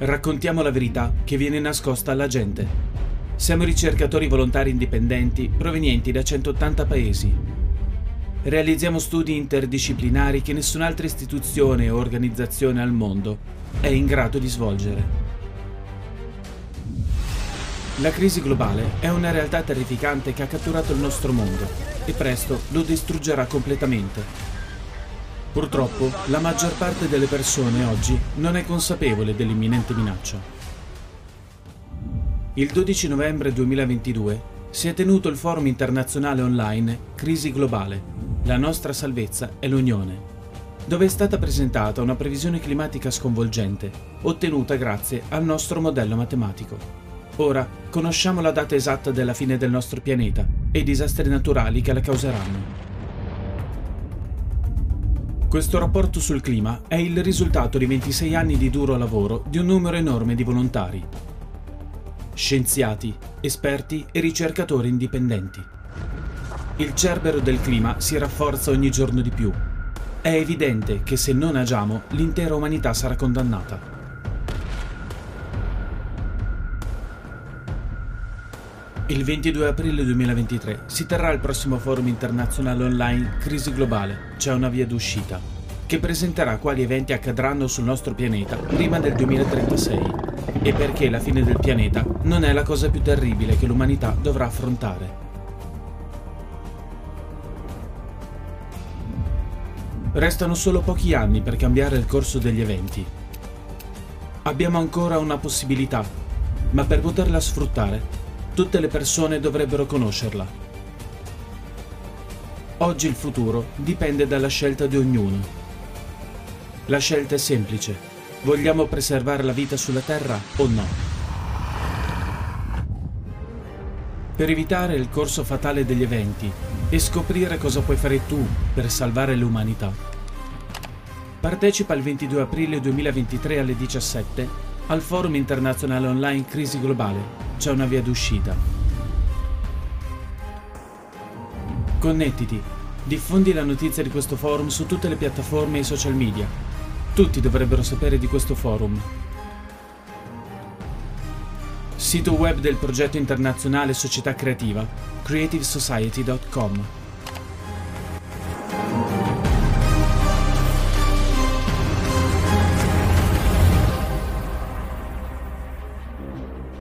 Raccontiamo la verità che viene nascosta alla gente. Siamo ricercatori volontari indipendenti provenienti da 180 paesi. Realizziamo studi interdisciplinari che nessun'altra istituzione o organizzazione al mondo è in grado di svolgere. La crisi globale è una realtà terrificante che ha catturato il nostro mondo e presto lo distruggerà completamente. Purtroppo, la maggior parte delle persone oggi non è consapevole dell'imminente minaccia. Il 12 novembre 2022 si è tenuto il forum internazionale online Crisi Globale. La nostra salvezza è l'Unione, dove è stata presentata una previsione climatica sconvolgente, ottenuta grazie al nostro modello matematico. Ora conosciamo la data esatta della fine del nostro pianeta e i disastri naturali che la causeranno. Questo rapporto sul clima è il risultato di 26 anni di duro lavoro di un numero enorme di volontari, scienziati, esperti e ricercatori indipendenti. Il cerbero del clima si rafforza ogni giorno di più. È evidente che se non agiamo l'intera umanità sarà condannata. Il 22 aprile 2023 si terrà il prossimo forum internazionale online Crisi Globale, c'è una via d'uscita, che presenterà quali eventi accadranno sul nostro pianeta prima del 2036 e perché la fine del pianeta non è la cosa più terribile che l'umanità dovrà affrontare. Restano solo pochi anni per cambiare il corso degli eventi. Abbiamo ancora una possibilità, ma per poterla sfruttare Tutte le persone dovrebbero conoscerla. Oggi il futuro dipende dalla scelta di ognuno. La scelta è semplice. Vogliamo preservare la vita sulla Terra o no? Per evitare il corso fatale degli eventi e scoprire cosa puoi fare tu per salvare l'umanità. Partecipa il 22 aprile 2023 alle 17 al forum internazionale online Crisi Globale c'è una via d'uscita. Connettiti, diffondi la notizia di questo forum su tutte le piattaforme e i social media. Tutti dovrebbero sapere di questo forum. Sito web del progetto internazionale Società Creativa, creativesociety.com